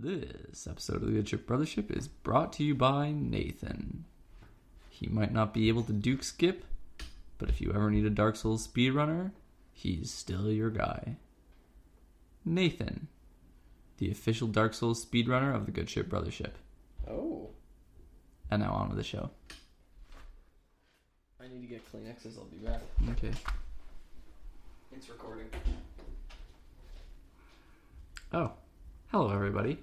This episode of the Good Ship Brothership is brought to you by Nathan. He might not be able to Duke skip, but if you ever need a Dark Souls speedrunner, he's still your guy. Nathan, the official Dark Souls speedrunner of the Good Ship Brothership. Oh. And now on with the show. I need to get Kleenexes. I'll be back. Okay. It's recording. Oh, hello everybody.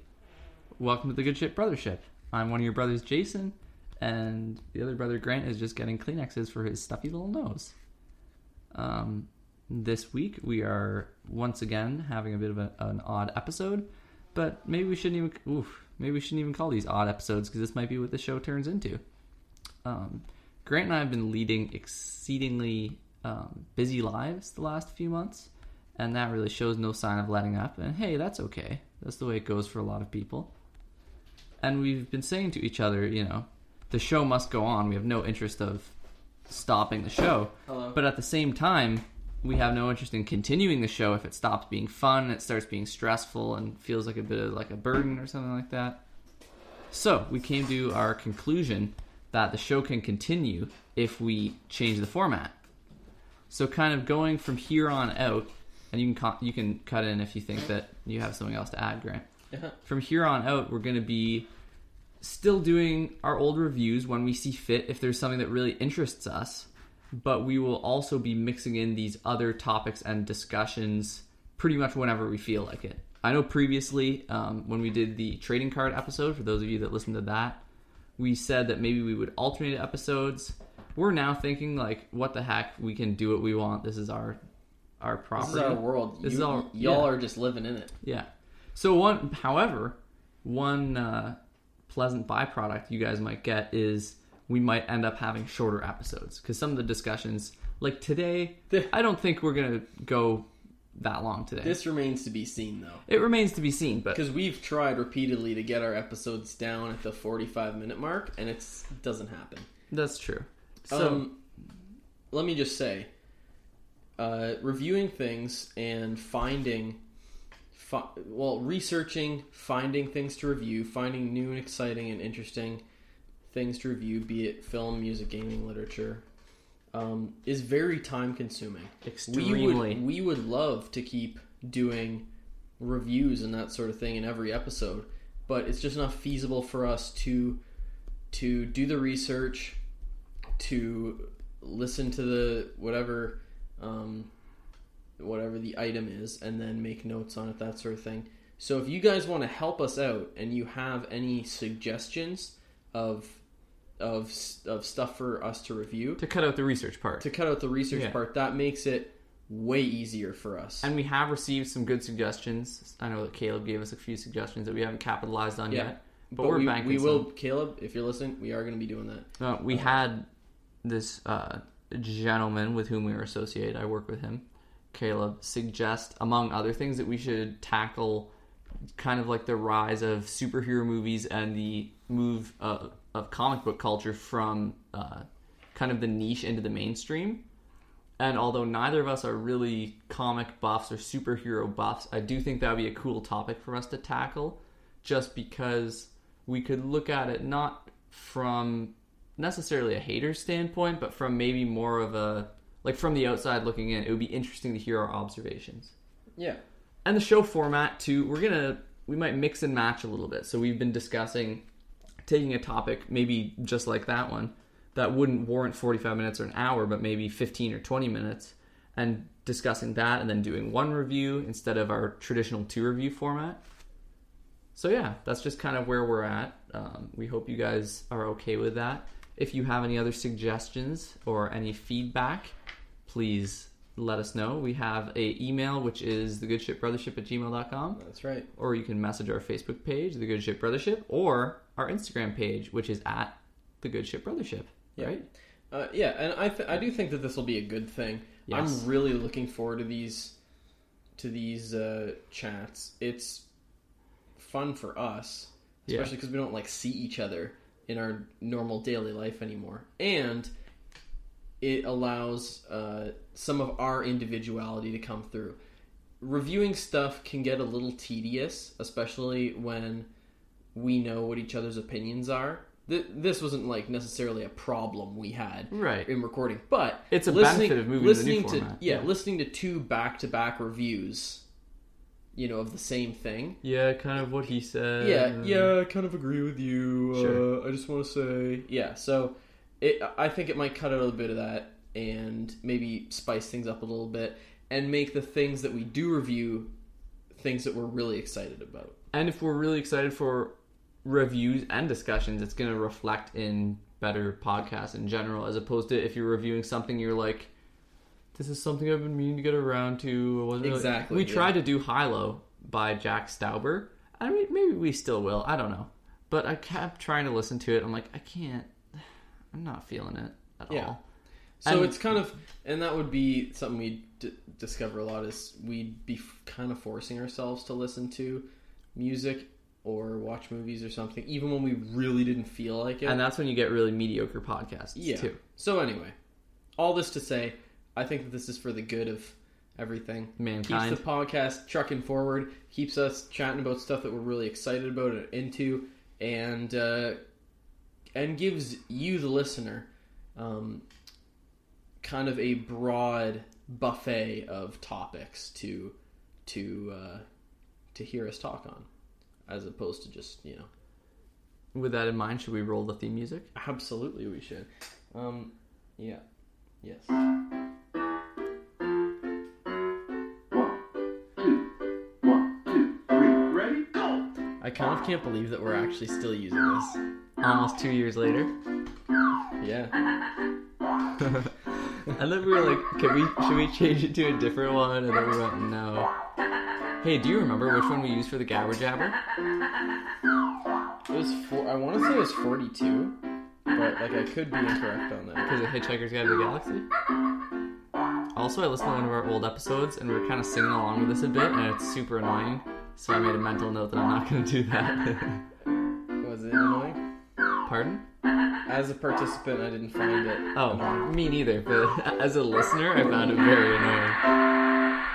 Welcome to the Good Ship Brothership. I'm one of your brothers, Jason, and the other brother, Grant, is just getting Kleenexes for his stuffy little nose. Um, this week we are once again having a bit of a, an odd episode, but maybe we shouldn't even. Oof, maybe we shouldn't even call these odd episodes because this might be what the show turns into. Um, Grant and I have been leading exceedingly um, busy lives the last few months, and that really shows no sign of letting up. And hey, that's okay. That's the way it goes for a lot of people. And we've been saying to each other, you know, the show must go on. We have no interest of stopping the show, Hello. but at the same time, we have no interest in continuing the show if it stops being fun, it starts being stressful, and feels like a bit of like a burden or something like that. So we came to our conclusion that the show can continue if we change the format. So kind of going from here on out, and you can you can cut in if you think that you have something else to add, Grant. Yeah. From here on out, we're going to be still doing our old reviews when we see fit if there's something that really interests us, but we will also be mixing in these other topics and discussions pretty much whenever we feel like it. I know previously um, when we did the trading card episode, for those of you that listened to that, we said that maybe we would alternate episodes. We're now thinking like, what the heck? We can do what we want. This is our our property. This is our world. This You- is our- y'all yeah. are just living in it. Yeah. So one, however, one uh, pleasant byproduct you guys might get is we might end up having shorter episodes because some of the discussions, like today, I don't think we're gonna go that long today. This remains to be seen, though, it remains to be seen, but because we've tried repeatedly to get our episodes down at the forty-five minute mark, and it's doesn't happen. that's true. So um, let me just say, uh, reviewing things and finding, fi- well, researching, finding things to review, finding new and exciting and interesting things to review, be it film, music, gaming, literature, um, is very time consuming. We extremely. would we would love to keep doing reviews and that sort of thing in every episode, but it's just not feasible for us to to do the research, to listen to the whatever um, whatever the item is, and then make notes on it, that sort of thing. So if you guys want to help us out and you have any suggestions of of of stuff for us to review, to cut out the research part. to cut out the research Yeah. part, that makes it way easier for us. and we have received some good suggestions. I know that Caleb gave us a few suggestions that we haven't capitalized on Yeah. yet, but, we're we, banking we some. will, Caleb, if you're listening, we are going to be doing that. Uh, we had this uh, gentleman with whom we were associated. I work with him, Caleb, suggest among other things that we should tackle kind of like the rise of superhero movies and the move uh, of comic book culture from uh, kind of the niche into the mainstream. And although neither of us are really comic buffs or superhero buffs, I do think that would be a cool topic for us to tackle just because we could look at it not from necessarily a hater standpoint, but from maybe more of a like from the outside looking in, it would be interesting to hear our observations. Yeah. And the show format too, we're gonna we might mix and match a little bit. So we've been discussing taking a topic, maybe just like that one, that wouldn't warrant forty five minutes or an hour, but maybe fifteen or twenty minutes, and discussing that and then doing one review instead of our traditional two review format. So yeah, that's just kind of where we're at. Um, we hope you guys are okay with that. If you have any other suggestions or any feedback, please let us know. We have a email which is thegoodshipbrothership at gmail.com That's right. or you can message our Facebook page, The Good Ship Brothership, or our Instagram page, which is at The Good Ship Brothership. Yeah. Right? Uh, yeah, and I, th- I do think that this will be a good thing. Yes. I'm really looking forward to these to these uh, chats. It's fun for us, especially because we don't like see each other in our normal daily life anymore, and it allows uh, some of our individuality to come through. reviewing stuff can get a little tedious, especially when we know what each other's opinions are. Th- This wasn't like necessarily a problem we had Right. in recording, but It's a listening, benefit of moving to listening to, format, yeah, yeah. listening to two back-to-back reviews, you know, of the same thing. Yeah, kind of what he said. yeah, yeah, I kind of agree with you. Sure. Uh, I just want to say, yeah. So, it, I think it might cut out a bit of that and maybe spice things up a little bit and make the things that we do review things that we're really excited about. And if we're really excited for reviews and discussions, it's going to reflect in better podcasts in general, as opposed to if you're reviewing something, you're like, this is something I've been meaning to get around to. I wasn't really-" Exactly, We yeah. tried to do Hilo by Jack Stauber. I mean, maybe we still will. I don't know. But I kept trying to listen to it. I'm like, I can't. I'm not feeling it at Yeah. all. So And- it's kind of, and that would be something we d- discover a lot is we'd be f- kind of forcing ourselves to listen to music or watch movies or something, even when we really didn't feel like it. And that's when you get really mediocre podcasts, Yeah. too. So anyway, all this to say, I think that this is for the good of everything. Mankind. Keeps the podcast trucking forward, keeps us chatting about stuff that we're really excited about and into, and uh, and gives you, the listener, um, kind of a broad buffet of topics to to uh, to hear us talk on, as opposed to just you know With that in mind, should we roll the theme music? Absolutely, we should. Um, yeah, yes. Kind of can't believe that we're actually still using this. Almost two years later. Yeah. And then we were like, can we should we change it to a different one? And then we went, no. Hey, do you remember which one we used for the Gabber Jabber? It was four. I want to say it was forty-two, but like I could be incorrect on that. Because of Hitchhiker's Guide to the Galaxy? Also, I listened to one of our old episodes and we are kind of singing along with this a bit, and it's super annoying. So I made a mental note that I'm not going to do that. Was it annoying? Pardon? As a participant, I didn't find it. Oh, annoying. me neither. But as a listener, I found it very annoying.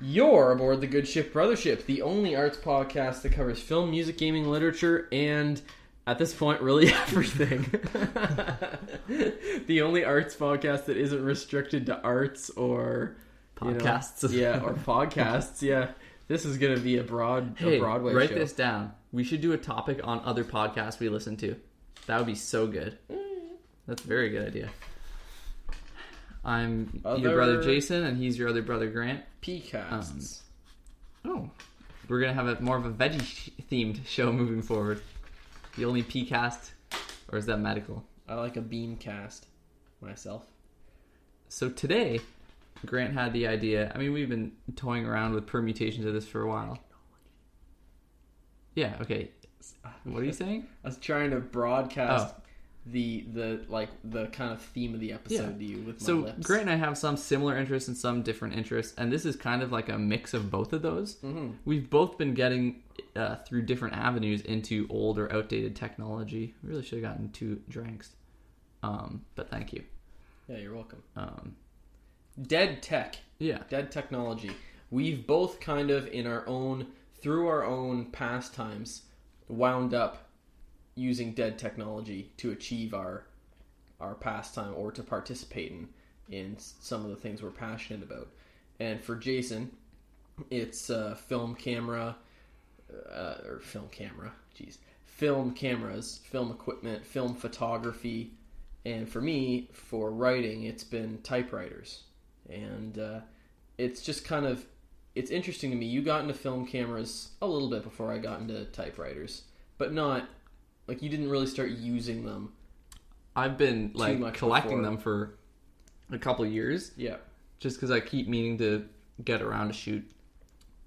You're aboard the Good Ship Brothership, the only arts podcast that covers film, music, gaming, literature, and at this point, really everything. the only arts podcast that isn't restricted to arts or you know, Podcasts. yeah, or podcasts. Yeah, this is gonna be a broad, Hey, a Broadway write show. this down. We should do a topic on other podcasts we listen to. That would be so good. Mm. That's a very good idea. I'm your brother Jason, and he's your other brother Grant. Pcasts. Um, oh, we're gonna have a more of a veggie themed show moving forward. The only PCast, or is that medical? I like a beam cast myself. So today, Grant had the idea. I mean, we've been toying around with permutations of this for a while. Yeah. Okay. What are you saying? I was trying to broadcast Oh. the the like the kind of theme of the episode to you with my So lips. Grant and I have some similar interests and some different interests, and this is kind of like a mix of both of those. Mhm. We've both been getting uh, through different avenues into old or outdated technology. We really should have gotten two drinks, um, but thank you. Yeah, you're welcome. Um, Dead tech. yeah, dead technology. We've both kind of in our own through our own pastimes wound up using dead technology to achieve our our pastime or to participate in in some of the things we're passionate about. And for Jason, it's uh, film camera uh, or film camera, jeez, film cameras, film equipment, film photography, and for me, for writing, it's been typewriters, and uh, it's just kind of it's interesting to me. You got into film cameras a little bit before I got into typewriters, but not like you didn't really start using them. I've been like collecting before. them for a couple of years, Yeah, just because I keep meaning to get around to shoot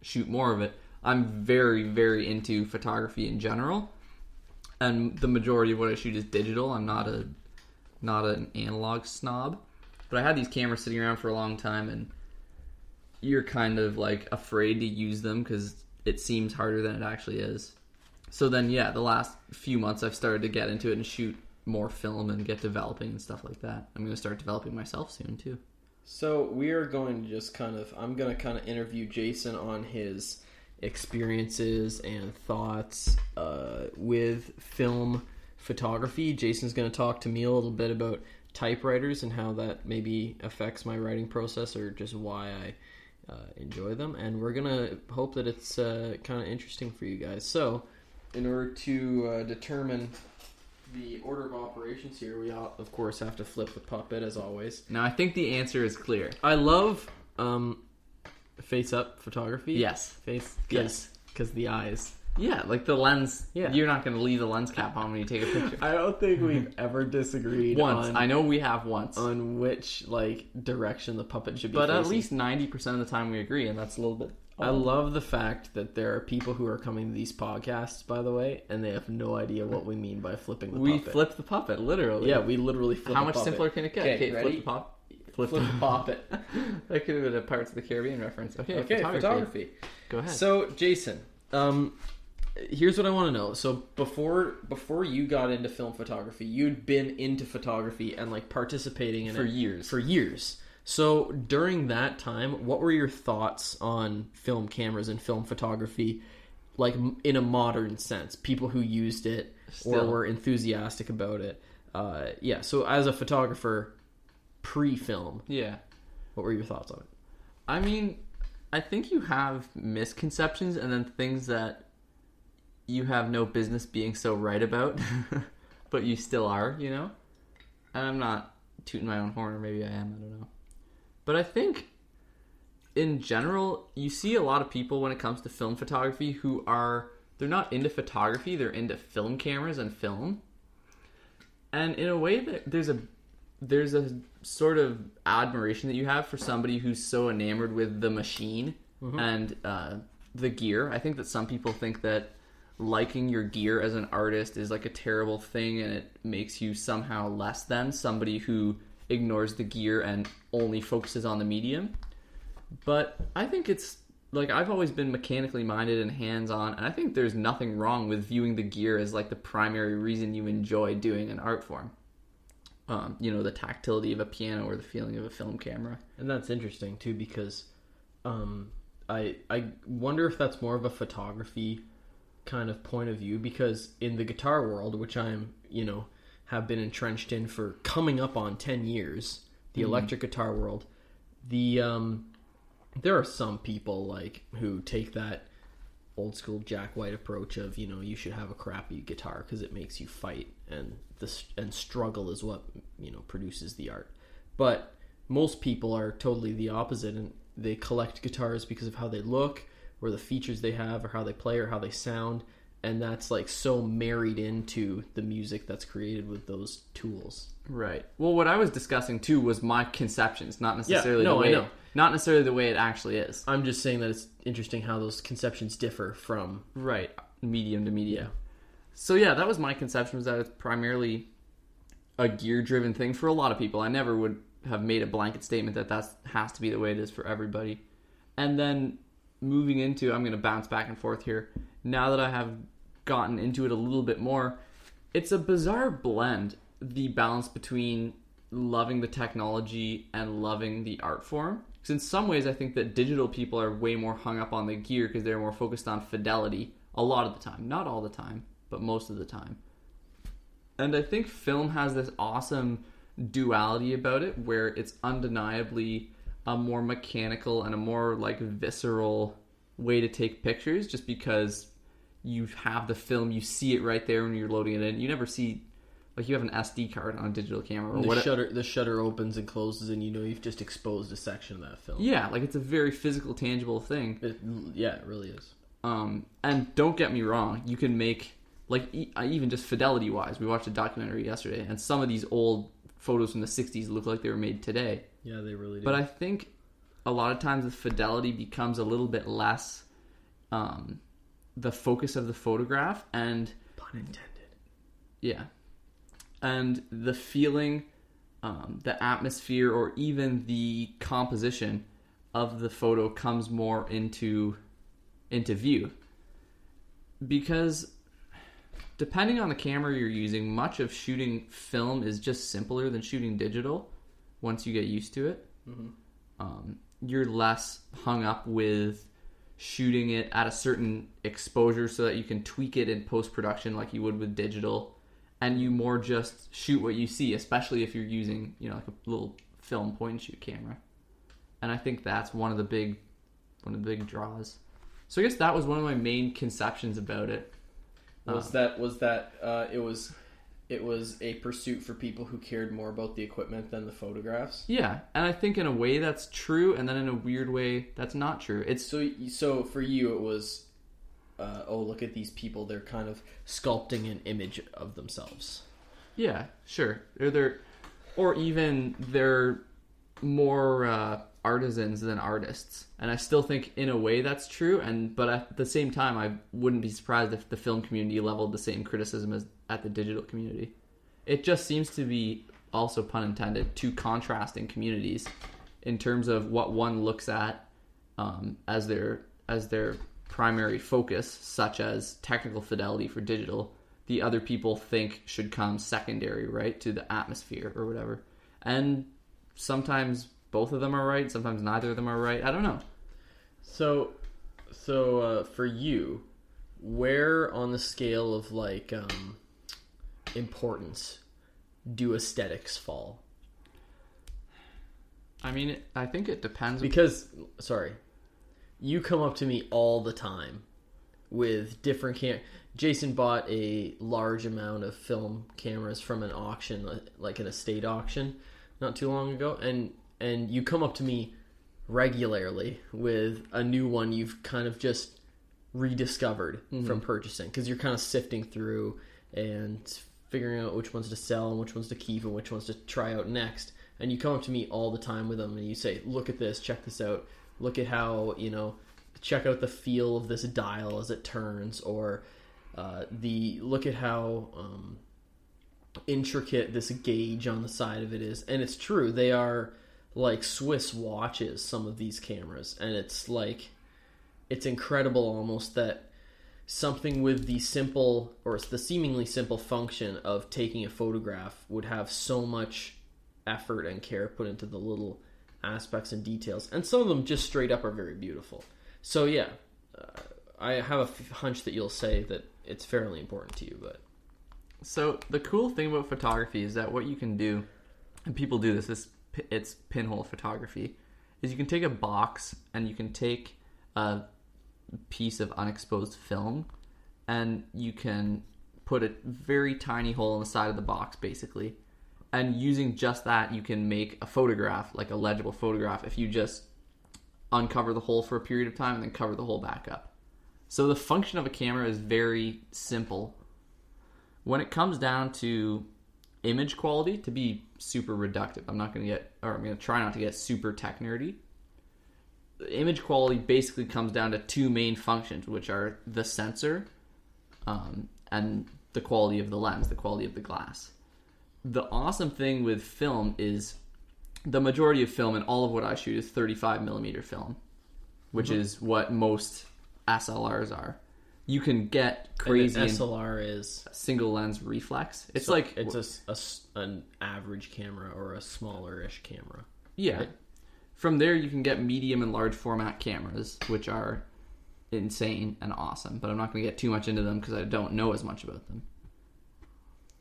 shoot more of it. I'm very very into photography in general, and the majority of what I shoot is digital. I'm not a not an analog snob, but I had these cameras sitting around for a long time, and you're kind of like afraid to use them because it seems harder than it actually is. So then, yeah, the last few months I've started to get into it and shoot more film and get developing and stuff like that. I'm going to start developing myself soon too. So we are going to just kind of I'm going to kind of interview Jason on his experiences and thoughts uh, with film photography. Jason's going to talk to me a little bit about typewriters and how that maybe affects my writing process or just why I uh, enjoy them. And we're going to hope that it's uh, kind of interesting for you guys. So, in order to uh, determine the order of operations here, we all, of course have to flip the puppet as always. Now, I think the answer is clear. I love um, face up photography. Yes. face. Yes. because the eyes. Yeah, like the lens. Yeah. You're not going to leave the lens cap on when you take a picture. I don't think we've ever disagreed once. on, I know we have once. on which like direction the puppet should be. but at least 90% of the time we agree, and that's a little bit. I love the fact that there are people who are coming to these podcasts, by the way, and they have no idea what we mean by flipping the puppet. we puppet. flipped the puppet, literally. Yeah, we literally flip. How the much puppet. simpler can it get? Okay, ready? flip the pop. Flip the puppet. that could have been a Parts of the Caribbean reference. Okay, Okay, photography. photography. Go ahead. So, Jason, um, here's what I want to know. So before before you got into film photography, you'd been into photography and like participating in For it years. For years. So during that time, what were your thoughts on film cameras and film photography, like in a modern sense? People who used it or were enthusiastic about it. Uh, yeah. So as a photographer, pre-film, yeah. what were your thoughts on it? I mean, I think you have misconceptions and then things that you have no business being so right about, but you still are, you know? And I'm not tooting my own horn, or maybe I am, I don't know. But I think in general, you see a lot of people when it comes to film photography who are, they're not into photography, they're into film cameras and film. And in a way that there's a there's a sort of admiration that you have for somebody who's so enamored with the machine and uh, the gear. I think that some people think that liking your gear as an artist is like a terrible thing and it makes you somehow less than somebody who ignores the gear and only focuses on the medium. But I think it's like I've always been mechanically minded and hands on, and I think there's nothing wrong with viewing the gear as like the primary reason you enjoy doing an art form. Um, you know, the tactility of a piano or the feeling of a film camera. And that's interesting too because um, I I wonder if that's more of a photography kind of point of view because in the guitar world, which I'm you know have been entrenched in for coming up on ten years, the electric guitar world, the um, there are some people like who take that old school Jack White approach of you know you should have a crappy guitar because it makes you fight and the and struggle is what you know produces the art. But most people are totally the opposite and they collect guitars because of how they look or the features they have or how they play or how they sound and that's like so married into the music that's created with those tools. Right. Well, what I was discussing too was my conceptions, not necessarily no, the I way, know. not necessarily the way it actually is. I'm just saying that it's interesting how those conceptions differ from Right. Medium to medium. So yeah, that was my conception was that it's primarily a gear driven thing for a lot of people. I never would have made a blanket statement that that has to be the way it is for everybody. And then moving into, I'm going to bounce back and forth here. Now that I have gotten into it a little bit more, it's a bizarre blend. The balance between loving the technology and loving the art form. Because in some ways, I think that digital people are way more hung up on the gear because they're more focused on fidelity a lot of the time. Not all the time, but most of the time. And I think film has this awesome duality about it where it's undeniably a more mechanical and a more like visceral way to take pictures just because you have the film, you see it right there when you're loading it in. You never see like you have an SD card on a digital camera or the what shutter the shutter opens and closes and you know you've just exposed a section of that film. Yeah, like it's a very physical, tangible thing. It, yeah, it really is. Um, and don't get me wrong, you can make like uh, even just fidelity wise. We watched a documentary yesterday, and some of these old photos from the '60s look like they were made today. Yeah, they really do. But I think a lot of times the fidelity becomes a little bit less um, the focus of the photograph, and pun intended. yeah, and the feeling, um, the atmosphere, or even the composition of the photo comes more into into view because depending on the camera you're using much of shooting film is just simpler than shooting digital once you get used to it Um, you're less hung up with shooting it at a certain exposure so that you can tweak it in post production like you would with digital, and you more just shoot what you see, especially if you're using you know like a little film point and shoot camera. And I think that's one of the big one of the big draws. So I guess that was one of my main conceptions about it. Was that was that uh, it was it was a pursuit for people who cared more about the equipment than the photographs. Yeah, and I think in a way that's true, and then in a weird way that's not true. It's So so for you it was uh, oh look at these people they're kind of sculpting an image of themselves. yeah, sure. Or they're, or even they're more uh, artisans than artists, and I still think in a way that's true. And but at the same time, I wouldn't be surprised if the film community leveled the same criticism as at the digital community. It just seems to be also pun intended two contrasting communities in terms of what one looks at um, as their as their primary focus, such as technical fidelity for digital. The other people think should come secondary, right, to the atmosphere or whatever. And sometimes both of them are right, sometimes neither of them are right. I don't know. So so uh, for you, where on the scale of like um, importance do aesthetics fall? I mean, I think it depends. Because sorry, you come up to me all the time with different cam. Jason bought a large amount of film cameras from an auction, like an estate auction, not too long ago, and and you come up to me regularly with a new one you've kind of just rediscovered mm-hmm. from purchasing because you're kind of sifting through and figuring out which ones to sell and which ones to keep and which ones to try out next. And you come up to me all the time with them and you say look at this check this out. Look at how you know check out the feel of this dial as it turns or uh, the look at how um, intricate this gauge on the side of it is. And it's true they are like swiss watches some of these cameras. And it's like it's incredible almost that something with the simple or the seemingly simple function of taking a photograph would have so much effort and care put into the little aspects and details. And some of them just straight up are very beautiful. So yeah uh, i have a hunch that you'll say that it's fairly important to you but So the cool thing about photography is that what you can do, and people do this, this it's pinhole photography, is you can take a box and you can take a piece of unexposed film, and you can put a very tiny hole in the side of the box, basically, and using just that, you can make a photograph, like a legible photograph, if you just uncover the hole for a period of time and then cover the hole back up. So the function of a camera is very simple when it comes down to image quality, to be super reductive, I'm not going to get, or I'm going to try not to get super tech nerdy. Image quality basically comes down to two main functions, which are the sensor um, and the quality of the lens, the quality of the glass. The awesome thing with film is the majority of film and all of what I shoot is 35 millimeter film, which is what most SLRs are. You can get crazy And slr is single lens reflex. It's so like it's a a an average camera or a smaller-ish camera yeah. right? From there, you can get medium and large format cameras, which are insane and awesome. But I'm not going to get too much into them because I don't know as much about them.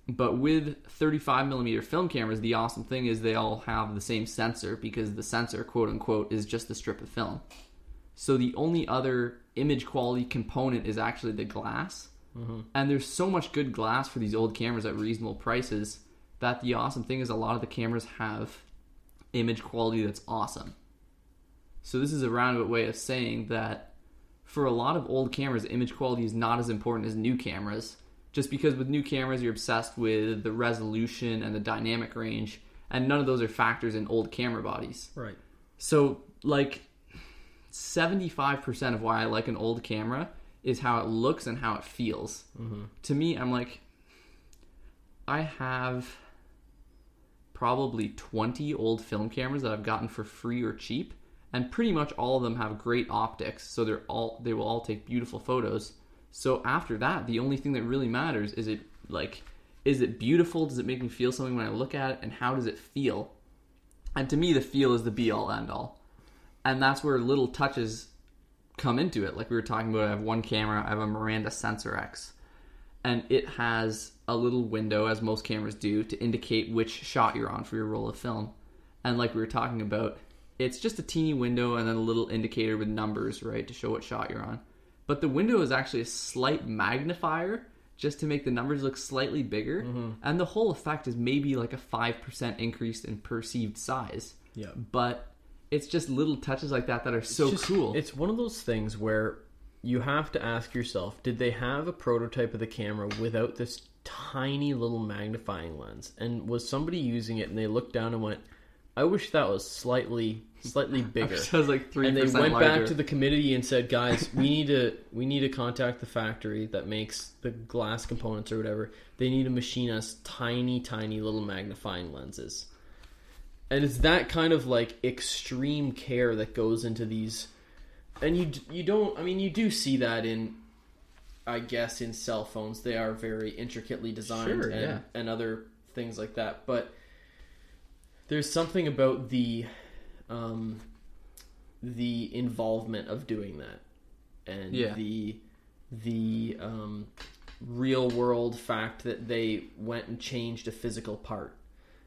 But with 35 millimeter film cameras, the awesome thing is they all have the same sensor because the sensor, quote unquote, is just a strip of film. So the only other image quality component is actually the glass. Mm-hmm. And there's so much good glass for these old cameras at reasonable prices that the awesome thing is a lot of the cameras have image quality that's awesome. So this is a roundabout way of saying that for a lot of old cameras, image quality is not as important as new cameras. Just because with new cameras you're obsessed with the resolution and the dynamic range, and none of those are factors in old camera bodies. right So like 75% of why I like an old camera is how it looks and how it feels. Mm-hmm. To me, I'm like, I have probably 20 old film cameras that I've gotten for free or cheap, and pretty much all of them have great optics, so they're all they will all take beautiful photos. So after that, the only thing that really matters is it like is it beautiful? Does it make me feel something when I look at it, and how does it feel? And to me, the feel is the be all end all. And that's where little touches come into it. Like we were talking about, I have one camera, I have a Miranda Sensorex, and it has a little window, as most cameras do, to indicate which shot you're on for your roll of film. And like we were talking about, it's just a teeny window and then a little indicator with numbers, right, to show what shot you're on. But the window is actually a slight magnifier just to make the numbers look slightly bigger. Mm-hmm. And the whole effect is maybe like a 5% increase in perceived size. Yeah. But it's just little touches like that that are so just- cool. It's one of those things where you have to ask yourself, did they have a prototype of the camera without this tiny little magnifying lens? And was somebody using it and they looked down and went, I wish that was slightly slightly bigger. So it's like 3% and they went larger. back to the committee and said, "Guys, we need to we need to contact the factory that makes the glass components or whatever. They need to machine us tiny, tiny little magnifying lenses." And it's that kind of like extreme care that goes into these, and you you don't. I mean, you do see that in, I guess, in cell phones. They are very intricately designed Sure, and, yeah. and other things like that. But there's something about the um, the involvement of doing that and Yeah. the the um, real world fact that they went and changed a physical part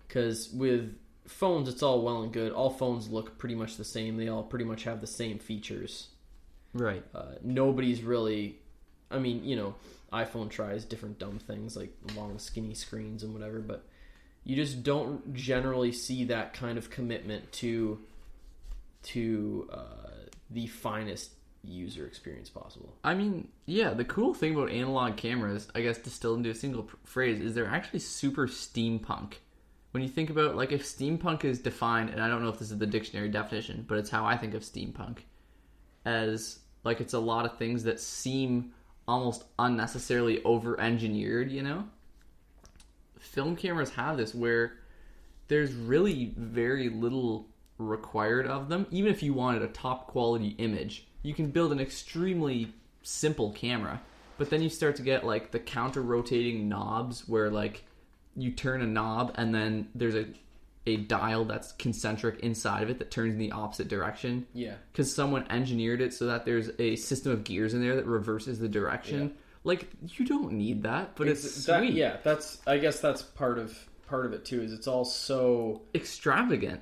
because with phones it's all well and good all phones look pretty much the same they all pretty much have the same features Right. uh, nobody's really i mean you know iphone tries different dumb things like long skinny screens and whatever but you just don't generally see that kind of commitment to to uh, the finest user experience possible I mean, yeah, the cool thing about analog cameras, I guess distilled into a single pr- phrase, is they're actually super steampunk. When you think about, like, if steampunk is defined, and I don't know if this is the dictionary definition, but it's how I think of steampunk, as, like, it's a lot of things that seem almost unnecessarily over engineered, you know? Film cameras have this where there's really very little required of them. Even if you wanted a top quality image, you can build an extremely simple camera. But then you start to get like the counter rotating knobs where like you turn a knob and then there's a a dial that's concentric inside of it that turns in the opposite direction. Yeah. Because someone engineered it so that there's a system of gears in there that reverses the direction. Like you don't need that, but it's That- sweet, yeah that's i guess that's part of part of it too is it's all so extravagant.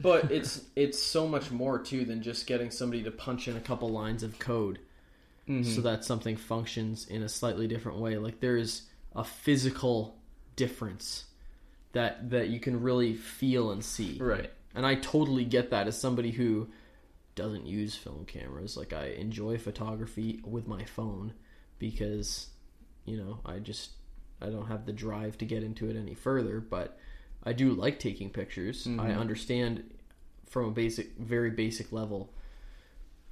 but it's it's so much more too than just getting somebody to punch in a couple lines of code. Mm-hmm. So that something functions in a slightly different way. Like there's a physical difference that that you can really feel and see. Right. and i totally get that. As somebody who doesn't use film cameras like i enjoy photography with my phone because you know i just i don't have the drive to get into it any further but i do like taking pictures. I mm-hmm. understand from a basic very basic level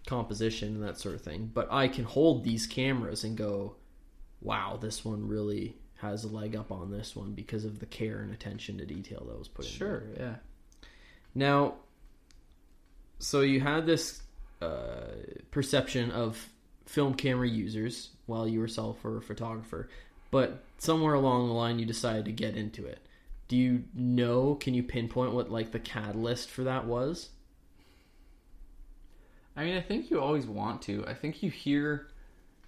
composition and that sort of thing but i can hold these cameras and go wow this one really has a leg up on this one because of the care and attention to detail that was put it Sure, yeah. now, so you had this uh, perception of film camera users while you yourself were a photographer, but somewhere along the line you decided to get into it. Do you know? Can you pinpoint what like the catalyst for that was? I mean, I think you always want to. I think you hear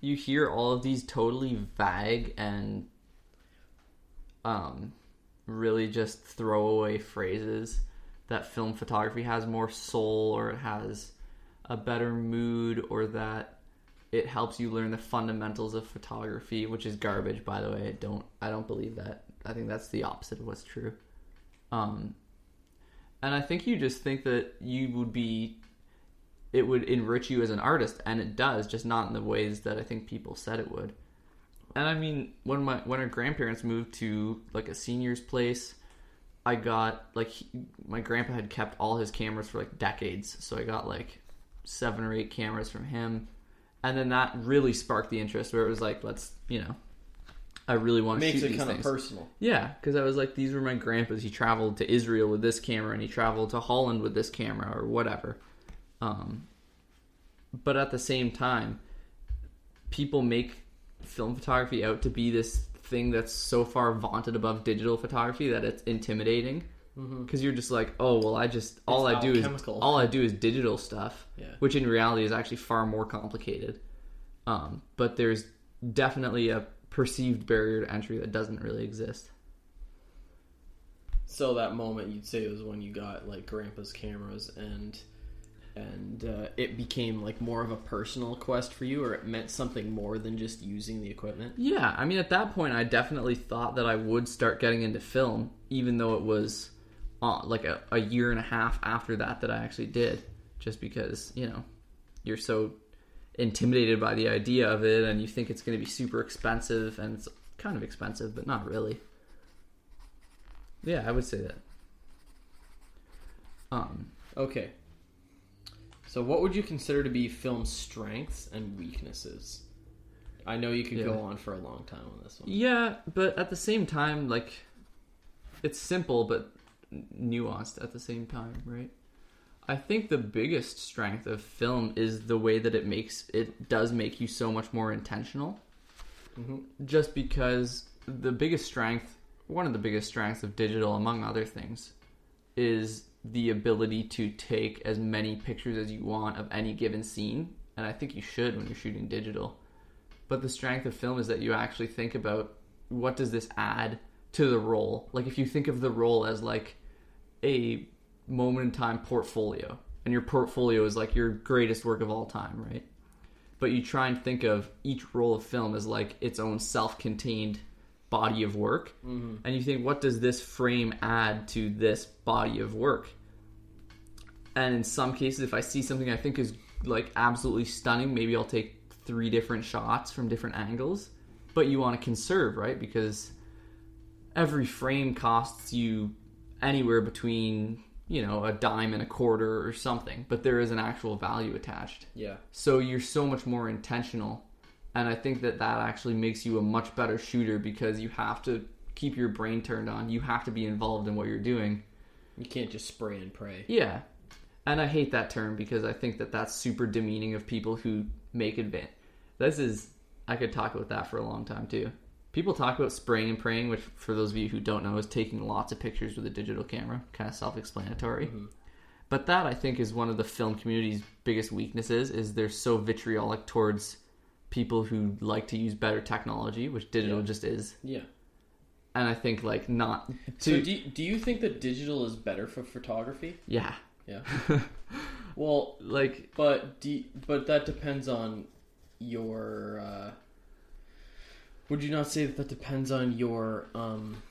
you hear all of these totally vague and um really just throwaway phrases that film photography has more soul or it has a better mood or that it helps you learn the fundamentals of photography, which is garbage by the way. I don't I don't believe that. I think that's the opposite of what's true. Um and I think you just think that you would be it would enrich you as an artist and it does just not in the ways that i think people said it would and i mean when my when our grandparents moved to like a senior's place i got like he, my grandpa had kept all his cameras for like decades so i got like seven or eight cameras from him and then that really sparked the interest where it was like let's you know i really want to Makes shoot it these kind of personal. yeah, because I was like, these were my grandpas. He traveled to Israel with this camera, and he traveled to Holland with this camera, or whatever. Um, but at the same time, people make film photography out to be this thing that's so far vaunted above digital photography that it's intimidating. because you're just like, oh well, I just all I do is alchemical. all I do is digital stuff, Yeah. which in reality is actually far more complicated. Um, but there's definitely a perceived barrier to entry that doesn't really exist. So that moment you'd say was when you got like grandpa's cameras and and uh, it became like more of a personal quest for you or it meant something more than just using the equipment. Yeah, I mean, at that point, I definitely thought that I would start getting into film, even though it was uh, like a, a year and a half after that that I actually did, just because, you know, you're so intimidated by the idea of it and you think it's going to be super expensive, and it's kind of expensive, but not really. Yeah, I would say that. Um, Okay. So what would you consider to be film strengths and weaknesses? I know you could Yeah. go on for a long time on this one. Yeah, but at the same time, like, it's simple but nuanced at the same time, right? I think the biggest strength of film is the way that it makes it does make you so much more intentional. Mhm. Just because the biggest strength, one of the biggest strengths of digital, among other things, is the ability to take as many pictures as you want of any given scene, and I think you should when you're shooting digital. But the strength of film is that you actually think about what does this add to the roll. Like if you think of the roll as like a moment in time portfolio, and your portfolio is like your greatest work of all time, right? But you try and think of each roll of film as like its own self-contained body of work, mm-hmm. and you think, what does this frame add to this body of work? And in some cases, if I see something I think is like absolutely stunning, maybe I'll take three different shots from different angles. But you want to conserve, right? Because every frame costs you anywhere between, you know, a dime and a quarter or something. But there is an actual value attached. Yeah. So you're so much more intentional. And I think that that actually makes you a much better shooter because you have to keep your brain turned on. You have to be involved in what you're doing. You can't just spray and pray. Yeah. And I hate that term because I think that that's super demeaning of people who make advance. This is, I could talk about that for a long time too. People talk about spraying and praying, which for those of you who don't know is taking lots of pictures with a digital camera, kind of self-explanatory. Mm-hmm. But that I think is one of the film community's biggest weaknesses is they're so vitriolic towards people who like to use better technology, which digital Yeah. just is. Yeah. And I think like not So do you, do you think that digital is better for photography? yeah. Yeah. well, Like but do you- but that depends on your uh would you not say that that depends on your um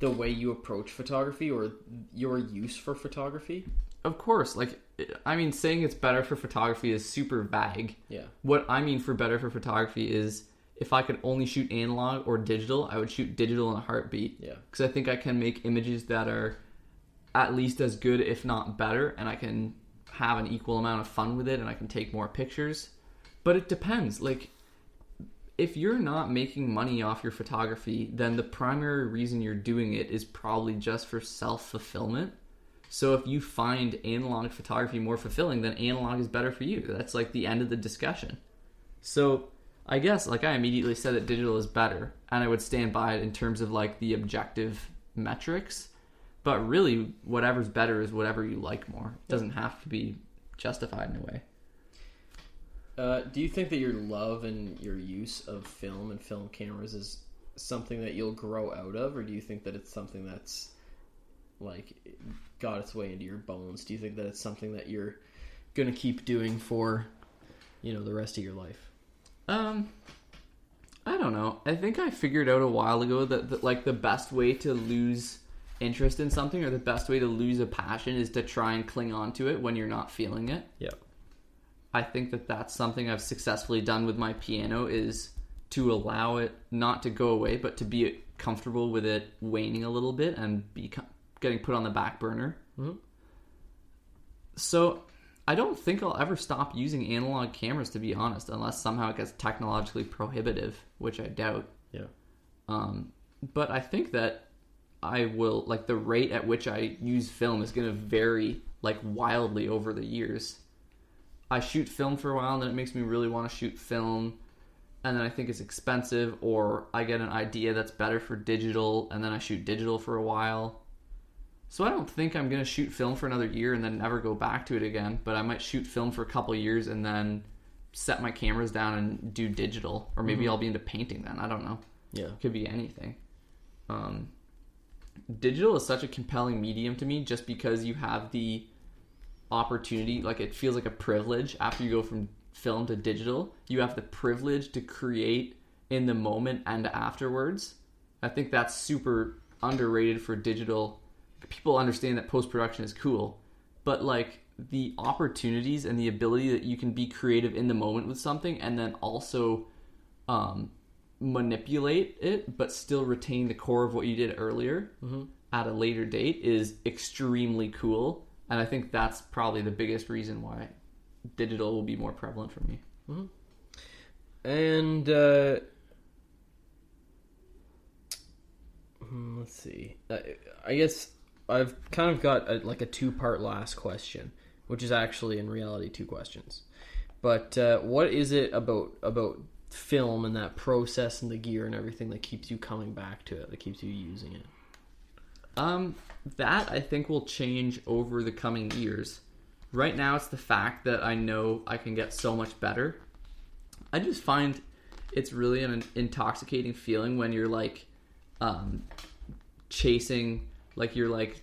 the way you approach photography or your use for photography? Of course, like I mean, saying it's better for photography is super vague. Yeah. What I mean for better for photography is if I could only shoot analog or digital, I would shoot digital in a heartbeat Yeah. because I think I can make images that are at least as good, if not better, and I can have an equal amount of fun with it, and I can take more pictures. But it depends. Like, if you're not making money off your photography, then the primary reason you're doing it is probably just for self fulfillment. So if you find analog photography more fulfilling, then analog is better for you. That's like the end of the discussion. So I guess like I immediately said that digital is better, and I would stand by it in terms of like the objective metrics. But really, whatever's better is whatever you like more. It doesn't have to be justified in a way. Uh, do you think that your love and your use of film and film cameras is something that you'll grow out of, or do you think that it's something that's like got its way into your bones? Do you think that it's something that you're gonna keep doing for you know the rest of your life? Um, I don't know. I think I figured out a while ago that, that like the best way to lose interest in something or the best way to lose a passion is to try and cling on to it when you're not feeling it. Yeah. I think that that's something I've successfully done with my piano is to allow it not to go away, but to be comfortable with it waning a little bit and be getting put on the back burner. Mhm. So I don't think I'll ever stop using analog cameras, to be honest, unless somehow it gets technologically prohibitive, which I doubt. Yeah. Um, but I think that I will like the rate at which I use film is going to vary like wildly over the years. I shoot film for a while, and then it makes me really want to shoot film, and then I think it's expensive, or I get an idea that's better for digital, and then I shoot digital for a while. So I don't think I'm gonna shoot film for another year and then never go back to it again. But I might shoot film for a couple years and then set my cameras down and do digital, or maybe I'll be into painting then. I don't know. Yeah. Could be anything. Um, digital is such a compelling medium to me, just because you have the opportunity. Like it feels like a privilege after you go from film to digital. You have the privilege to create in the moment and afterwards. I think that's super underrated for digital. People understand that post production is cool, but like the opportunities and the ability that you can be creative in the moment with something and then also um, manipulate it but still retain the core of what you did earlier at a later date is extremely cool. And I think that's probably the biggest reason why digital will be more prevalent for me. And uh, hmm, let's see. I guess I've kind of got a, like a two-part last question, which is actually in reality two questions. But uh, what is it about about film and that process and the gear and everything that keeps you coming back to it, that keeps you using it? Um, that I think will change over the coming years. Right now, it's the fact that I know I can get so much better. I just find it's really an intoxicating feeling when you're like um, chasing, like you're like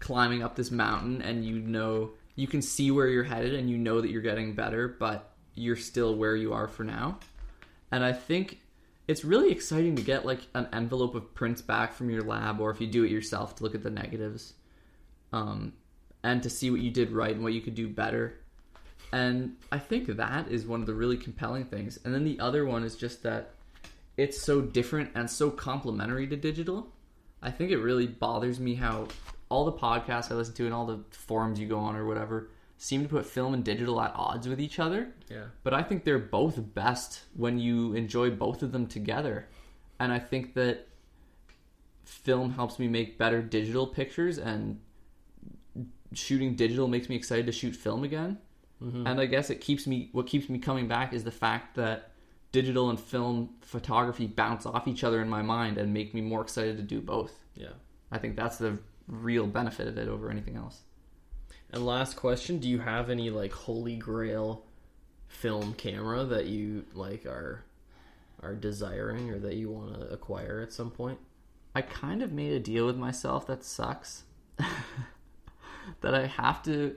climbing up this mountain and you know you can see where you're headed and you know that you're getting better, but you're still where you are for now. And I think it's really exciting to get like an envelope of prints back from your lab or if you do it yourself to look at the negatives um, and to see what you did right and what you could do better. And i think that is one of the really compelling things. And then the other one is just that it's so different and so complementary to digital. I think it really bothers me how all the podcasts i listen to and all the forums you go on or whatever seem to put film and digital at odds with each other Yeah. but I think they're both best when you enjoy both of them together. And I think that film helps me make better digital pictures, and shooting digital makes me excited to shoot film again. Mm-hmm. And I guess it keeps me. What keeps me coming back is the fact that digital and film photography bounce off each other in my mind and make me more excited to do both. Yeah. I think that's the real benefit of it over anything else. And last question: Do you have any like holy grail film camera that you like are are desiring or that you want to acquire at some point? I kind of made a deal with myself that sucks. that I have to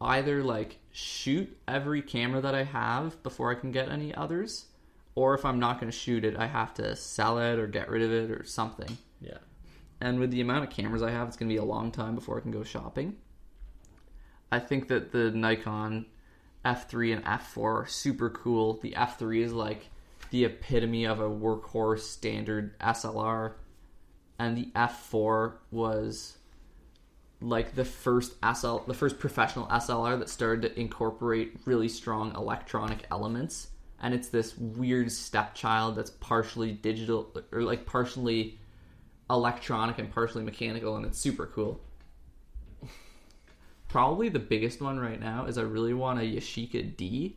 either like shoot every camera that I have before I can get any others, or if I'm not going to shoot it, I have to sell it or get rid of it or something. Yeah. And with the amount of cameras I have, it's going to be a long time before I can go shopping. I think that the Nikon F3 and F4 are super cool. The F3 is like the epitome of a workhorse standard SLR, and the F4 was like the first SL, the first professional SLR that started to incorporate really strong electronic elements. And it's this weird stepchild that's partially digital or like partially electronic and partially mechanical, and it's super cool. Probably the biggest one right now is I really want a Yashica D,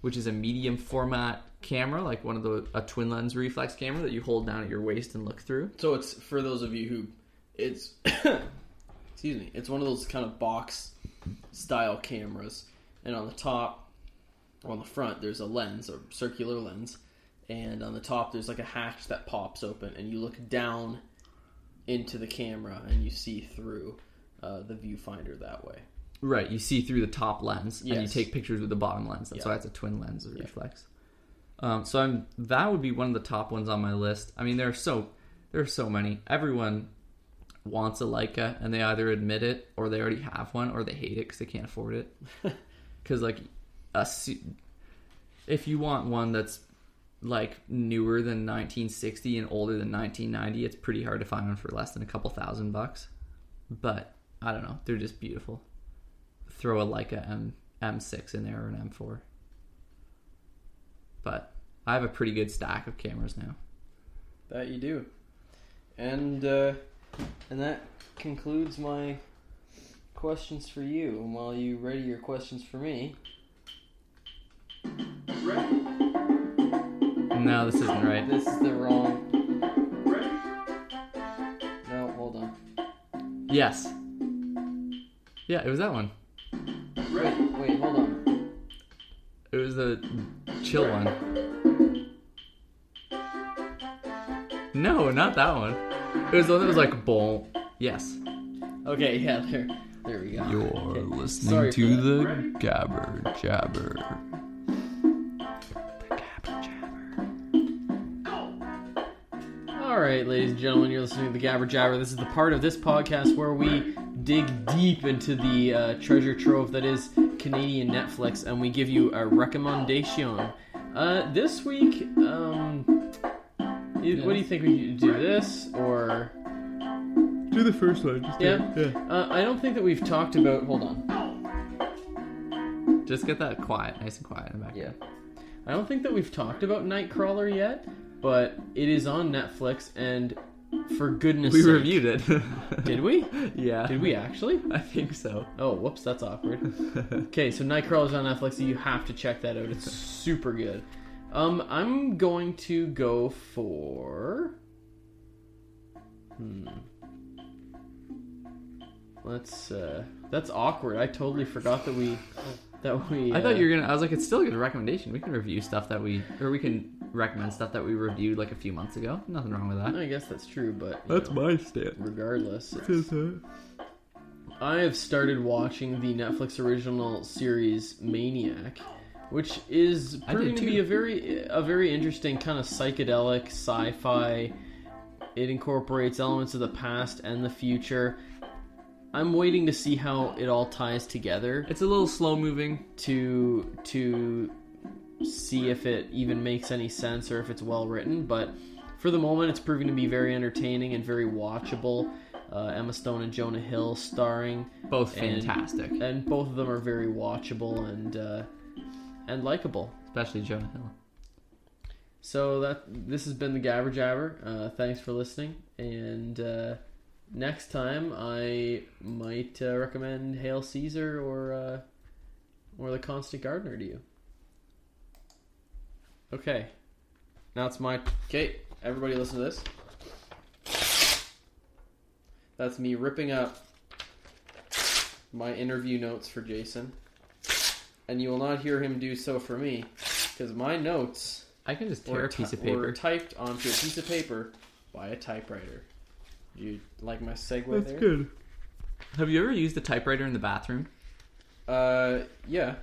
which is a medium format camera, like one of the a twin lens reflex camera that you hold down at your waist and look through. So it's for those of you who it's excuse me, it's one of those kind of box style cameras, and on the top on the front there's a lens, a circular lens, and on the top there's like a hatch that pops open, and you look down into the camera and you see through uh, the viewfinder that way. Right, you see through the top lens, and you take pictures with the bottom lens. That's Yeah. why it's a twin lens or reflex. Um, so I'm that would be one of the top ones on my list. I mean, there are so there are so many. Everyone wants a Leica, and they either admit it or they already have one, or they hate it because they can't afford it. Because like a if you want one that's like newer than 1960 and older than 1990, it's pretty hard to find one for less than a couple thousand bucks. But I don't know, they're just beautiful throw a Leica M M6 in there or an M4. But I have a pretty good stack of cameras now. That you do. And uh, and that concludes my questions for you. And while you ready your questions for me, No, this isn't right. this is the wrong. No, hold on. Yes. Yeah, it was that one. Right. Wait, hold on. It was the chill one. No, not that one. It was the one that was like boom. Yes. Okay, yeah, there, there we go. You're Okay, listening sorry to the that. Gabber Jabber. Right, ladies and gentlemen, you're listening to the Gabber Jabber. This is the part of this podcast where we dig deep into the uh, treasure trove that is Canadian Netflix, and we give you a recommendation. Uh, this week, um, you- what do you think we should do this or? Do the first one. Just Yeah. yeah. Uh, I don't think that we've talked about. Hold on. Just get that quiet, nice and quiet in the back. Yeah. I don't think that we've talked about Nightcrawler yet, but it is on Netflix, and for goodness sake. We sake, reviewed it. Did we? Yeah. Did we actually? I think so. Oh, whoops, that's awkward. Okay, so Nightcrawler is on Netflix. So you have to check that out. It's super good. Um, I'm going to go for. Hmm. Let's. uh That's awkward. I totally forgot that we. That we. I thought uh, you were gonna. I was like, it's still a good recommendation. We can review stuff that we, or we can recommend stuff that we reviewed like a few months ago. Nothing wrong with that. I guess that's true, but that's know, my stance. regardless, it's- I have started watching the Netflix original series Maniac, which is I proving to be a very a very interesting kind of psychedelic sci-fi. It incorporates elements of the past and the future. I'm waiting to see how it all ties together It's a little slow moving. to to see if it even makes any sense or if it's well written. But for the moment, it's proving to be very entertaining and very watchable. Uh, Emma Stone and Jonah Hill starring, Both And- fantastic, and both of them are very watchable and uh, and likable. especially Jonah Hill. So that this has been the Gabber Jabber. Uh, thanks for listening, and uh, next time I might uh, recommend Hail Caesar or uh, or the Constant Gardener to you. Okay, now it's my okay. Everybody, listen to this. That's me ripping up my interview notes for Jason, and you will not hear him do so for me, because my notes I can just tear a piece of paper. were typed onto a piece of paper by a typewriter. Do you like my segue there? good. Have you ever used a typewriter in the bathroom? Uh, yeah.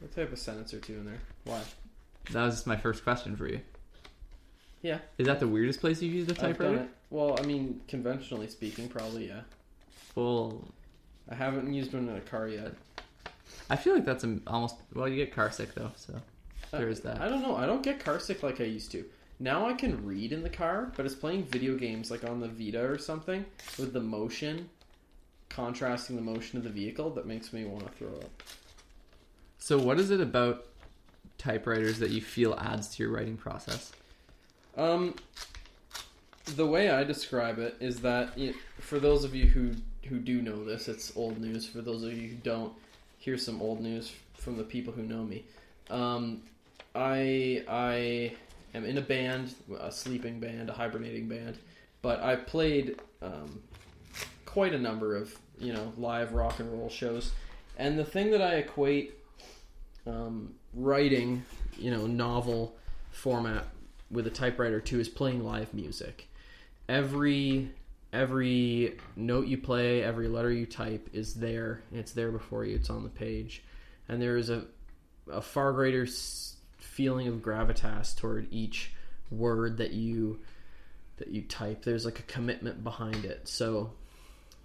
What type of sentence or two in there? Why? That was my first question for you. Yeah. Is that the weirdest place you've used a I've done typewriter? it. Well, I mean, conventionally speaking, probably yeah. Well, I haven't used one in a car yet. I feel like that's a, almost. Well, you get car sick though, so there is that. I don't know. I don't get car sick like I used to. Now I can read in the car, but it's playing video games like on the Vita or something with the motion contrasting the motion of the vehicle that makes me want to throw up. So, what is it about typewriters that you feel adds to your writing process? Um, the way I describe it is that it, for those of you who who do know this, it's old news. For those of you who don't, here's some old news from the people who know me. Um, I I am in a band, a sleeping band, a hibernating band, but I've played um, quite a number of you know live rock and roll shows, and the thing that I equate um, writing, you know, novel format with a typewriter too is playing live music. Every every note you play, every letter you type is there. It's there before you. It's on the page, and there is a a far greater s- feeling of gravitas toward each word that you that you type. There's like a commitment behind it. So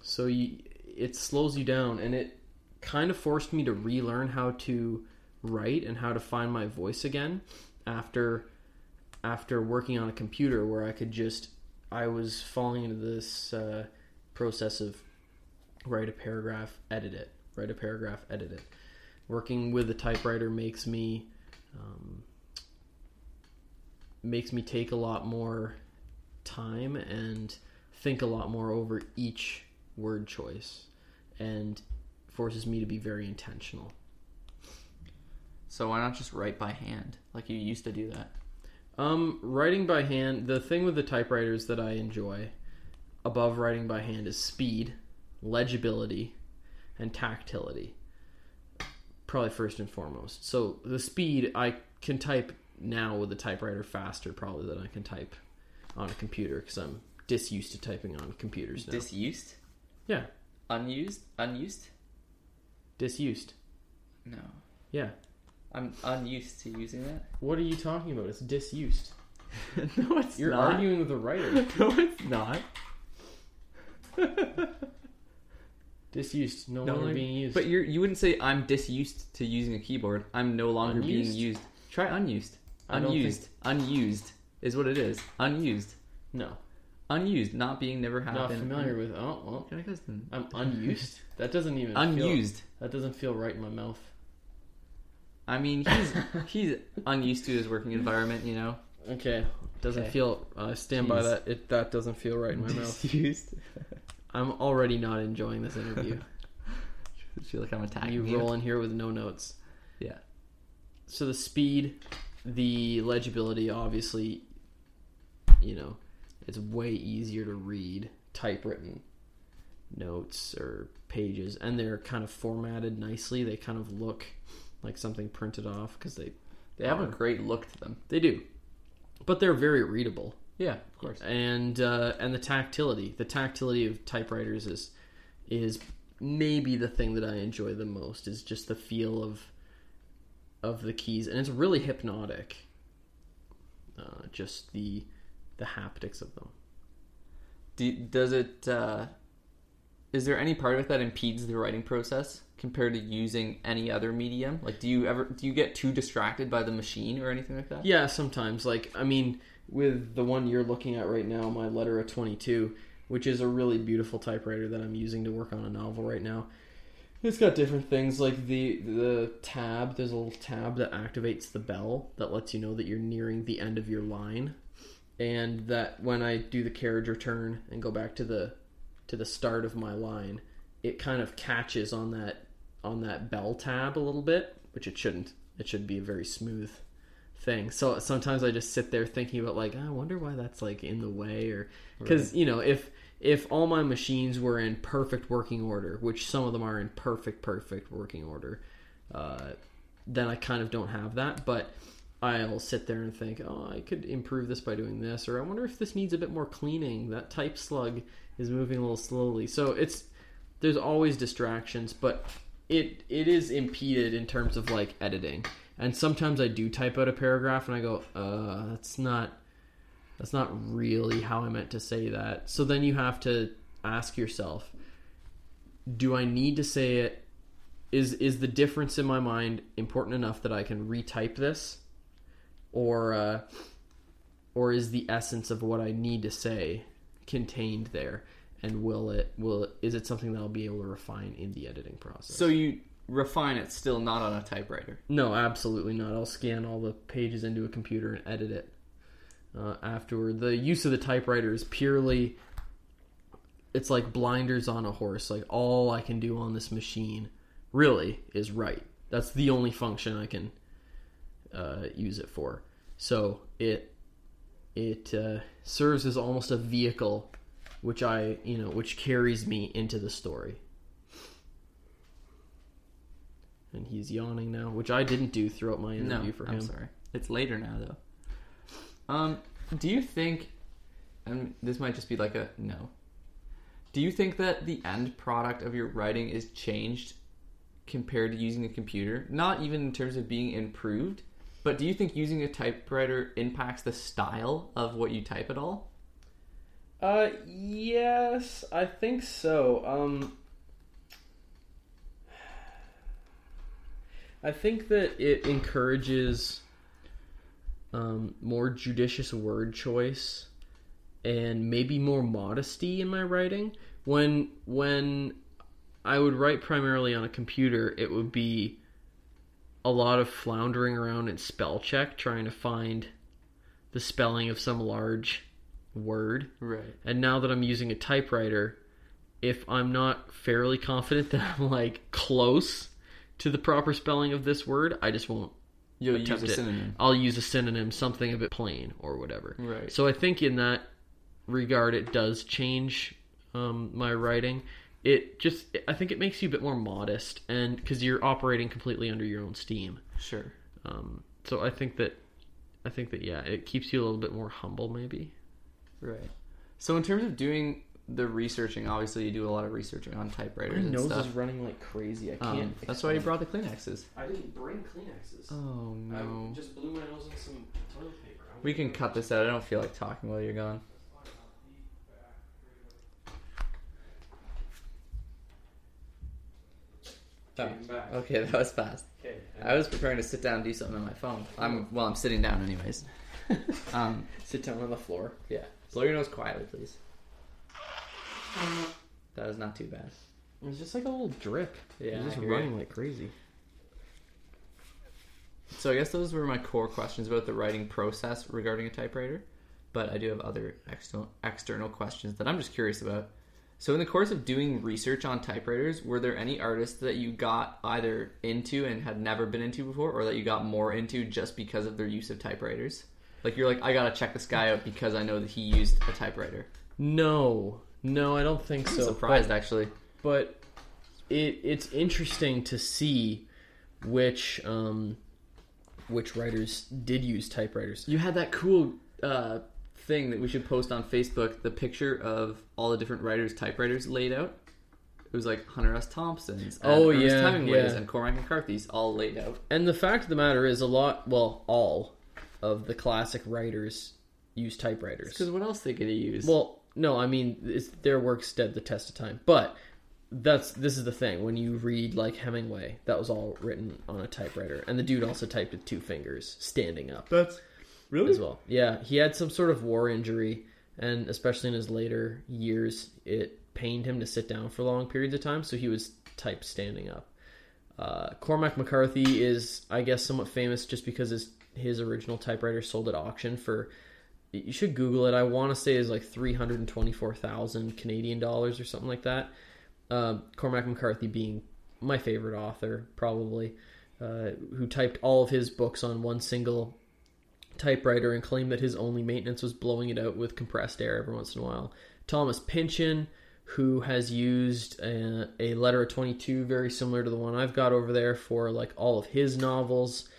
so you, it slows you down, and it kind of forced me to relearn how to write and how to find my voice again after after working on a computer where I could just I was falling into this uh, process of write a paragraph, edit it, write a paragraph, edit it. Working with a typewriter makes me um, makes me take a lot more time and think a lot more over each word choice, and forces me to be very intentional. So why not just write by hand like you used to do that? Um, writing by hand. The thing with the typewriters that I enjoy above writing by hand is speed, legibility, and tactility. Probably first and foremost. So the speed I can type now with a typewriter faster probably than I can type on a computer because I'm disused to typing on computers now. Disused? yeah, Unused? Unused? disused. No. Yeah. I'm unused to using that. What are you talking about? It's disused. no, it's You're not. arguing with the writer. no, it's not. Disused, no, No, longer like- being used. But you're you wouldn't say I'm disused to using a keyboard. I'm no longer Unused? being used. Try unused. I don't Unused. Unused is what it is. Unused. no, Unused. Not being never happened. not familiar with. Oh well, Can I guess then? I'm unused. That doesn't even Feel, Unused. that doesn't feel right in my mouth. I mean, he's he's unused to his working environment. You know. Okay, doesn't Okay. feel. I stand by that. It that doesn't feel right in my mouth. Disused. I'm already not enjoying this interview. I feel like I'm attacking you you. roll in here with no notes. Yeah. So the speed, the legibility, obviously, you know, it's way easier to read typewritten notes or pages, and they're kind of formatted nicely. They kind of look like something printed off because they They have a great look to them. they do, but they're very readable. Yeah, of course. and uh, and the tactility the tactility of typewriters is is maybe the thing that I enjoy the most is just the feel of of the keys and it's really hypnotic uh, just the the haptics of them Do, does it? Uh, is there any part of it that impedes the writing process compared to using any other medium? Like, do you ever do you get too distracted by the machine or anything like that? yeah sometimes like I mean with the one you're looking at right now my Lettera 22 which is a really beautiful typewriter that I'm using to work on a novel right now It's got different things like the the tab. There's a little tab that activates the bell that lets you know that you're nearing the end of your line, and that when I do the carriage return and go back to the to the start of my line, it kind of catches on that on that bell tab a little bit, which it shouldn't. It should be a very smooth thing. So sometimes I just sit there thinking about like I wonder why that's like in the way or because you know if if all my machines were in perfect working order, which some of them are in perfect perfect working order, uh, then I kind of don't have that. But I'll sit there and think, oh, I could improve this by doing this, or I wonder if this needs a bit more cleaning. That type slug is moving a little slowly, so it's there's always distractions, but it it is impeded in terms of like editing. And sometimes I do type out a paragraph and I go, uh, that's not that's not really how I meant to say that. So then you have to ask yourself, do I need to say it? Is is the difference in my mind important enough that I can retype this, or uh, or is the essence of what I need to say contained there? And will it will is it something that I'll be able to refine in the editing process? So you refine it still not on a typewriter. No, absolutely not. I'll scan all the pages into a computer and edit it uh, afterward. The use of the typewriter is purely. It's like blinders on a horse. Like all I can do on this machine, really, is write. That's the only function I can uh, use it for. So it it uh, serves as almost a vehicle, which I you know which carries me into the story. And he's yawning now, which I didn't do throughout my interview no, for I'm him. sorry. It's later now though. Um, do you think? And this might just be like a no. Do you think that the end product of your writing is changed compared to using a computer? Not even in terms of being improved, but do you think using a typewriter impacts the style of what you type at all? Uh, yes, I think so. Um, I think that it encourages um, more judicious word choice and maybe more modesty in my writing. When when I would write primarily on a computer, it would be a lot of floundering around in spell check, trying to find the spelling of some large word. Right. And now that I'm using a typewriter, if I'm not fairly confident that I'm like close to the proper spelling of this word, I just won't. You'll use a it. synonym. I'll use a synonym, something a bit plain or whatever. Right. So I think in that regard, it does change um, my writing. it just I think it makes you a bit more modest and because you're operating completely under your own steam. Sure. Um, so I think that I think that yeah, it keeps you a little bit more humble maybe. Right. So in terms of doing the researching, obviously you do a lot of researching on typewriters and nose stuff. Is running like crazy. I can't. Um, that's why you brought the Kleenexes. I didn't bring Kleenexes. Oh no. just blew my nose in some toilet paper. We can cut this out. I don't feel like talking while you're gone. Oh, okay, that was fast. Okay. I was preparing to sit down and do something on my phone. I'm well. I'm sitting down anyways. Um, sit down on the floor. yeah. Blow your nose quietly, please. That was not too bad. It's just like a little drip. Yeah, just running like crazy. So I guess those were my core questions about the writing process regarding a typewriter. But I do have other external external questions that I'm just curious about. So in the course of doing research on typewriters, were there any artists that you got either into and had never been into before, or that you got more into just because of their use of typewriters? Like you're like, I gotta check this guy out because I know that he used a typewriter. No, no, I don't think I'm so. surprised actually. but it it's interesting to see which um which writers did use typewriters. You had that cool uh, thing that we should post on Facebook, the picture of all the different writers' typewriters laid out. It was like Hunter S. Thompson's, and Oh, Ernest yeah, Hemingway's, yeah. and Cormac McCarthy's all laid out. And the fact of the matter is a lot well, all of the classic writers use typewriters. Because what else they could use? Well, no, I mean it's, their work stood the test of time. But that's this is the thing when you read like Hemingway, that was all written on a typewriter, and the dude also typed with two fingers, standing up that's really as well. Yeah, he had some sort of war injury, and especially in his later years, it pained him to sit down for long periods of time, so he was type standing up. Uh, Cormac McCarthy is, I guess, somewhat famous just because his his original typewriter sold at auction for. You should Google it. I want to say is like three hundred and twenty four thousand Canadian dollars or something like that. Uh, Cormac McCarthy being my favorite author, probably, uh, who typed all of his books on one single typewriter and claimed that his only maintenance was blowing it out with compressed air every once in a while. Thomas Pynchon, who has used a, a Lettera 22 very similar to the one I've got over there for like all of his novels.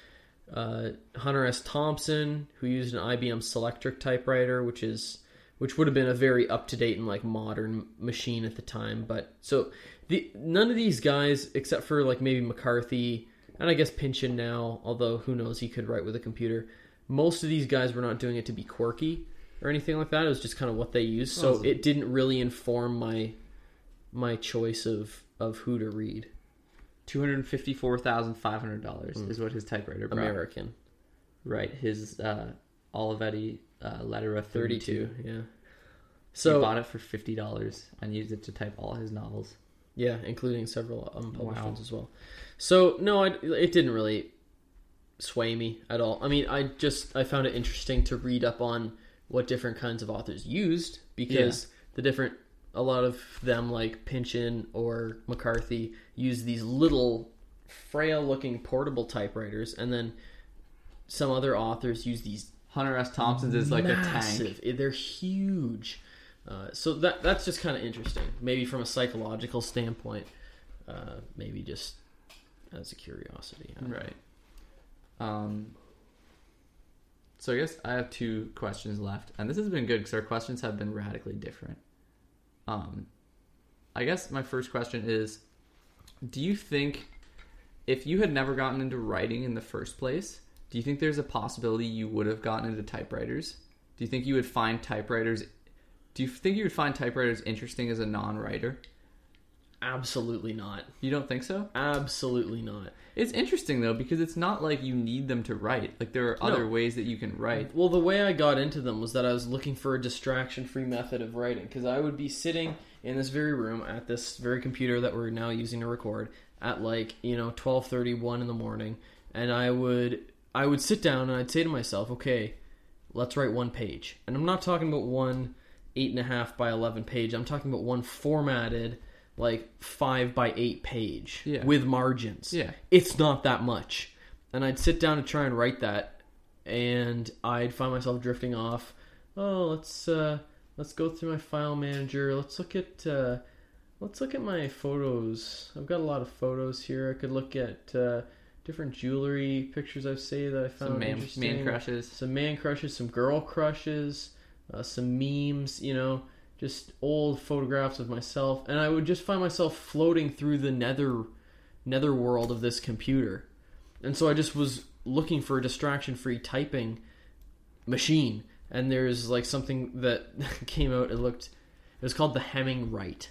Uh, Hunter S. Thompson, who used an IBM Selectric typewriter, which is which would have been a very up to date and like modern machine at the time. But so the none of these guys, except for like maybe McCarthy and I guess Pynchon now, although who knows, he could write with a computer. Most of these guys were not doing it to be quirky or anything like that. It was just kind of what they used. So Well, it didn't really inform my my choice of of who to read. Two hundred fifty four thousand five hundred dollars is what his typewriter brought. American Right, his uh, Olivetti uh, Lettera thirty thirty two. two, yeah. So he bought it for fifty dollars and used it to type all his novels. Yeah, including several unpublished Wow. ones as well. So no, I, it didn't really sway me at all. I mean, I just I found it interesting to read up on what different kinds of authors used because the different a lot of them like Pynchon or McCarthy use these little frail looking portable typewriters and then some other authors use these Hunter S. Thompson's is like a tank. Eh, They're huge. Uh, so that that's just kind of interesting. Maybe from a psychological standpoint. Uh, maybe just as a curiosity. Know. Right. Um. So I guess I have two questions left, and this has been good because our questions have been radically different. Um, I guess my first question is: Do you think if you had never gotten into writing in the first place, do you think there's a possibility you would have gotten into typewriters? Do you think you would find typewriters? Do you think you would find typewriters interesting as a non-writer? Absolutely not. You don't think so? Absolutely not. It's interesting though because it's not like you need them to write. Like there are other ways that you can write. Well, the way I got into them was that I was looking for a distraction-free method of writing because I would be sitting in this very room at this very computer that we're now using to record at like you know twelve thirty one in the morning, and I would I would sit down and I'd say to myself, okay, let's write one page, and I'm not talking about one eight and a half by eleven page. I'm talking about one formatted like five by eight page Yeah. with margins Yeah. it's not that much. And I'd sit down to try and write that, and I'd find myself drifting off. Oh, let's uh, let's go through my file manager. Let's look at uh, let's look at my photos. I've got a lot of photos here. I could look at uh, different jewelry pictures I've saved that I found Some man, interesting. man crushes. some man crushes, some girl crushes, uh, some memes, you know, just old photographs of myself, and I would just find myself floating through the nether nether world of this computer, and so I just was looking for a distraction-free typing machine, and there's like something that came out. It looked, it was called the Hemingwrite.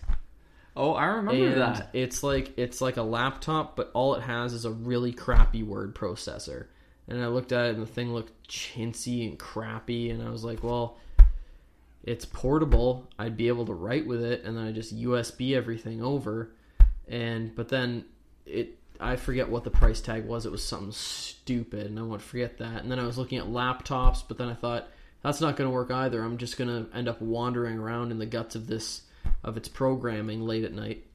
Oh, I remember And that. It's like it's like a laptop, but all it has is a really crappy word processor. And I looked at it, and the thing looked chintzy and crappy, and I was like, well, it's portable. I'd be able to write with it, and then I just USB everything over. And but then it, I forget what the price tag was. It was something stupid, and I won't forget that. And then I was looking at laptops, but then I thought that's not going to work either. I'm just going to end up wandering around in the guts of this of its programming late at night.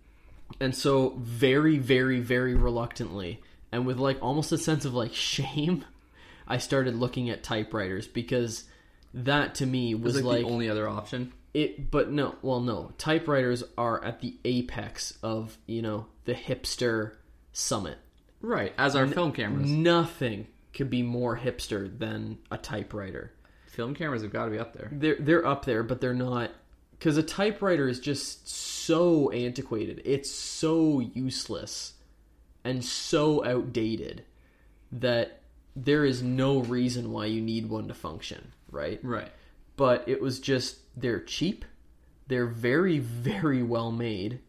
And so very very very reluctantly and with like almost a sense of like shame, I started looking at typewriters because that to me was was, like, like, the only other option. it but no, well no. Typewriters are at the apex of, you know, the hipster summit. Right, as our film cameras. Nothing could be more hipster than a typewriter. Film cameras have got to be up there. they're they're up there, but they're not because a typewriter is just so antiquated. It's so useless and so outdated that there is no reason why you need one to function, right? Right. But it was just they're cheap, they're very very well made,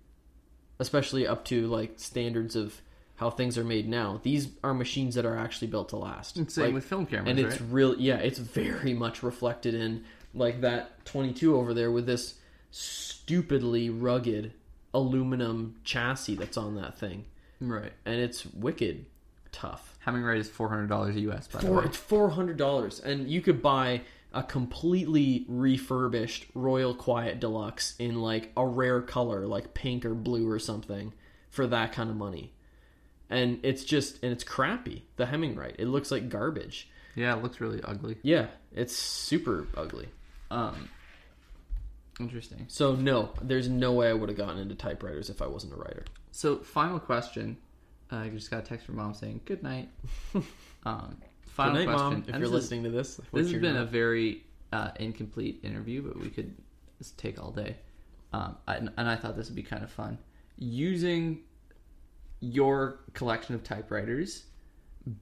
especially up to like standards of how things are made now. These are machines that are actually built to last. And Same Like, with film cameras, and it's right? real yeah it's very much reflected in like that 22 over there with this stupidly rugged aluminum chassis that's on that thing Right. and it's wicked tough Hemingwrite is four hundred dollars US. By the Four, way. it's $400 and you could buy a completely refurbished royal quiet deluxe in like a rare color like pink or blue or something for that kind of money and it's just and it's crappy the Hemingwrite it looks like garbage Yeah, it looks really ugly. yeah it's super ugly Um, interesting. So no, there's no way I would have gotten into typewriters if I wasn't a writer. So, final question. Uh, I just got a text from mom saying good night. um, final Good night, question. mom. If and you're this is- listening to this, This has been a very uh, incomplete interview, but we could take all day. Um, I, and I thought this would be kind of fun. Using your collection of typewriters,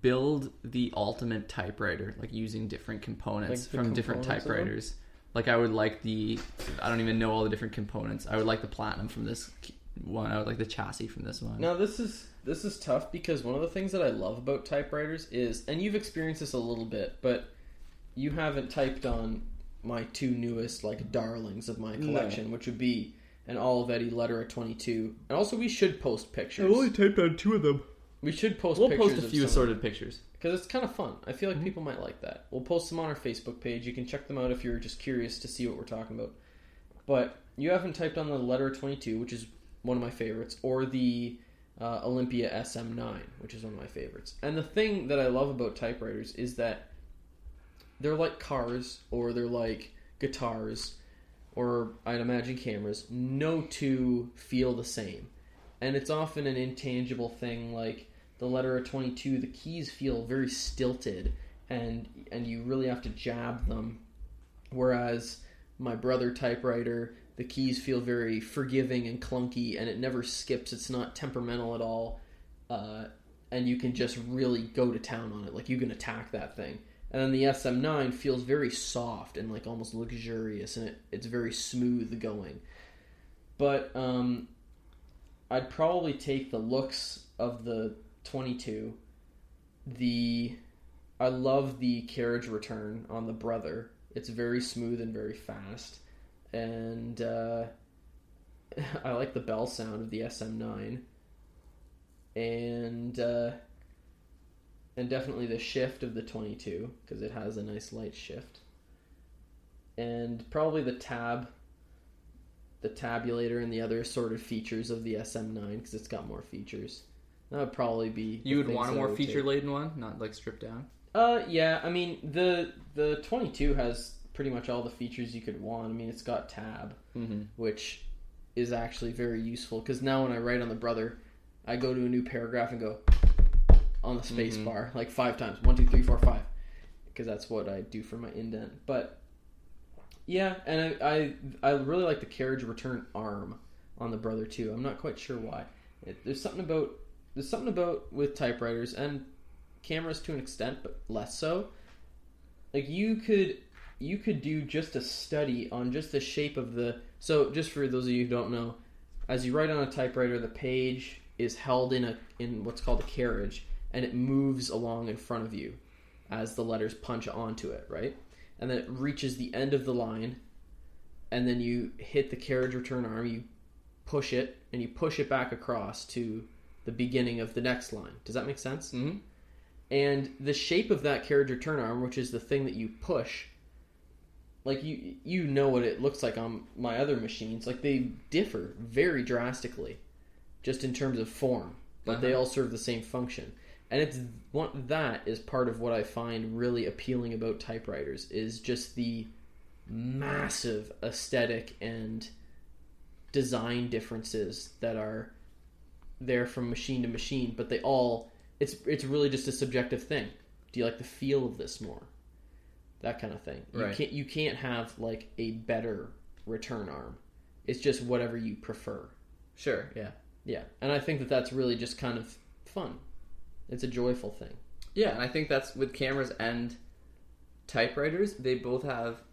build the ultimate typewriter, like using different components Like from different components them? typewriters. Like I would like the, I don't even know all the different components. I would like the platinum from this one. I would like the chassis from this one. Now this is this is tough because one of the things that I love about typewriters is, and you've experienced this a little bit, but you haven't typed on my two newest like darlings of my collection, which would be an Olivetti Lettera 22, and also we should post pictures. I only typed on two of them. we should post. We'll pictures post a of few assorted pictures. because it's kind of fun. I feel like mm-hmm. people might like that. We'll post them on our Facebook page. You can check them out if you're just curious to see what we're talking about. But you haven't typed on the letter 22, which is one of my favorites, or the uh, Olympia SM9, which is one of my favorites. And the thing that I love about typewriters is that they're like cars, or they're like guitars, or I'd imagine cameras. No two feel the same. And it's often an intangible thing like the letter 22 the keys feel very stilted and and you really have to jab them whereas my brother typewriter the keys feel very forgiving and clunky and it never skips. It's not temperamental at all uh, and you can just really go to town on it. Like you can attack that thing. And then the sm9 feels very soft and like almost luxurious and it, it's very smooth going. But um, I'd probably take the looks of the 22. The I love the carriage return on the brother. It's very smooth and very fast, and uh, I like the bell sound of the SM9, and uh, and definitely the shift of the 22 because it has a nice light shift, and probably the tab the tabulator and the other assorted features of the SM9 because it's got more features. That would probably be. You would want a more feature laden one, not like stripped down. Uh, yeah. I mean, the the 22 has pretty much all the features you could want. I mean, it's got tab, Mm-hmm. which is actually very useful because now when I write on the brother, I go to a new paragraph and go on the space Mhm. bar like five times one two three four five because that's what I do for my indent. But yeah, and I, I I really like the carriage return arm on the brother too. I'm not quite sure why. It, there's something about there's something about with typewriters and cameras to an extent, but less so. Like you could you could do just a study on just the shape of the so just for those of you who don't know, as you write on a typewriter, the page is held in a in what's called a carriage and it moves along in front of you as the letters punch onto it, right? And then it reaches the end of the line and then you hit the carriage return arm, you push it and you push it back across to the beginning of the next line. Does that make sense? Mm-hmm. and the shape of that carriage return arm, which is the thing that you push, like you you know what it looks like on my other machines. Like they differ very drastically, just in terms of form, but they Uh-huh. all serve the same function. And it's one that is part of what I find really appealing about typewriters is just the massive aesthetic and design differences that are there from machine to machine, but they all it's it's really just a subjective thing. Do you like the feel of this more? That kind of thing. You Right. can't you can't have like a better return arm. It's just whatever you prefer. Sure. Yeah. Yeah, and I think that that's really just kind of fun. It's a joyful thing. Yeah, and I think that's with cameras and typewriters. They both have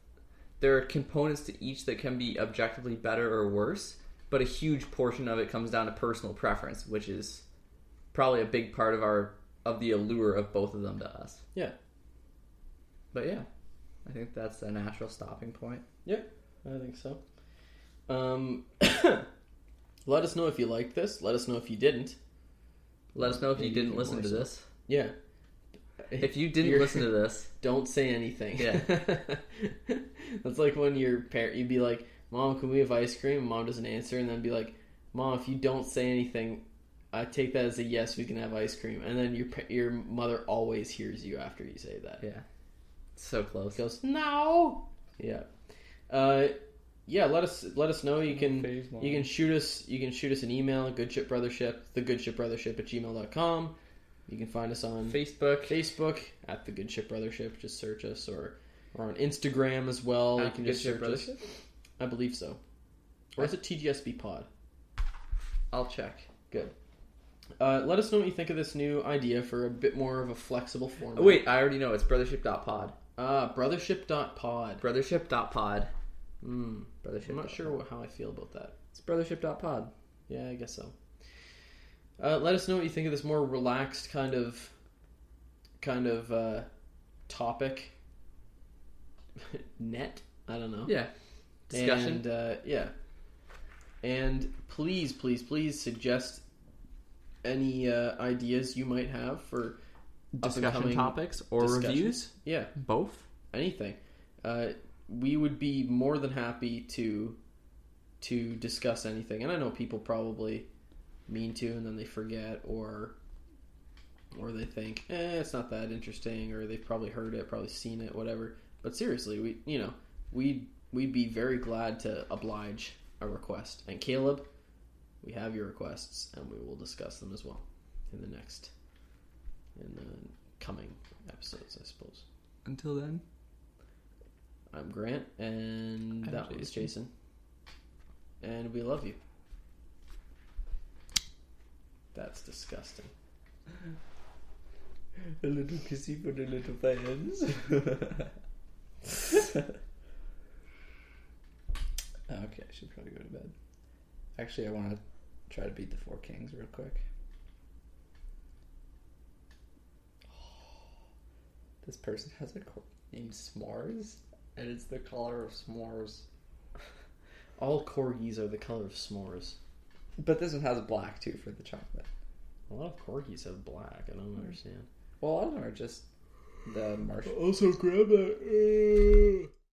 there are components to each that can be objectively better or worse, but a huge portion of it comes down to personal preference, which is probably a big part of our of the allure of both of them to us. Yeah. But yeah, I think that's a natural stopping point. Yeah, I think so. Um, let us know if you liked this. Let us know if you didn't. Let us know if you Maybe didn't listen to so. this. Yeah. If you didn't You're- listen to this, don't say anything. Yeah. That's like when your parent, you'd be like, "Mom, can we have ice cream?" And Mom doesn't answer, and then be like, "Mom, if you don't say anything, I take that as a yes. We can have ice cream." And then your your mother always hears you after you say that. yeah, so close. Goes no. Yeah. Uh, yeah. Let us let us know. You can you can shoot us you can shoot us an email goodship brothership the goodship brothership at gmail.com you can find us on Facebook. facebook at the goodship brothership just search us or or on instagram as well you At can the just Ship search us i believe so or is it tgsb pod I'll check. good uh, let us know what you think of this new idea for a bit more of a flexible format. Oh, wait, I already know. It's brothership.pod. uh, brothership.pod. Brothership.pod. Mm, Brothership. I'm not sure what, how I feel about that. It's brothership.pod. Yeah, I guess so. Uh, let us know what you think of this more relaxed kind of kind of uh, topic. Net, I don't know. Yeah. Discussion. And uh, yeah, and please, please, please suggest any uh, ideas you might have for discussion topics or discussions. reviews. Yeah, Both. anything. Uh, we would be more than happy to to discuss anything. And I know people probably mean to, and then they forget, or or they think, eh, it's not that interesting, or they've probably heard it, probably seen it, whatever. But seriously, we you know we we'd be very glad to oblige a request. And Caleb, we have your requests, and we will discuss them as well in the next in the coming episodes, I suppose. Until then. I'm Grant, and I'm that was Jason. Jason. And we love you. That's disgusting. A little kissy for the little fans. okay, I should probably go to bed. Actually, I want to try to beat the Four Kings real quick. This person has a named S'mores, and it's the color of s'mores. All corgis are the color of s'mores. But this one has black too for the chocolate. A lot of corgis have black. I don't hmm. understand. Well, a lot of them are just the marshmallow. Also, grab that.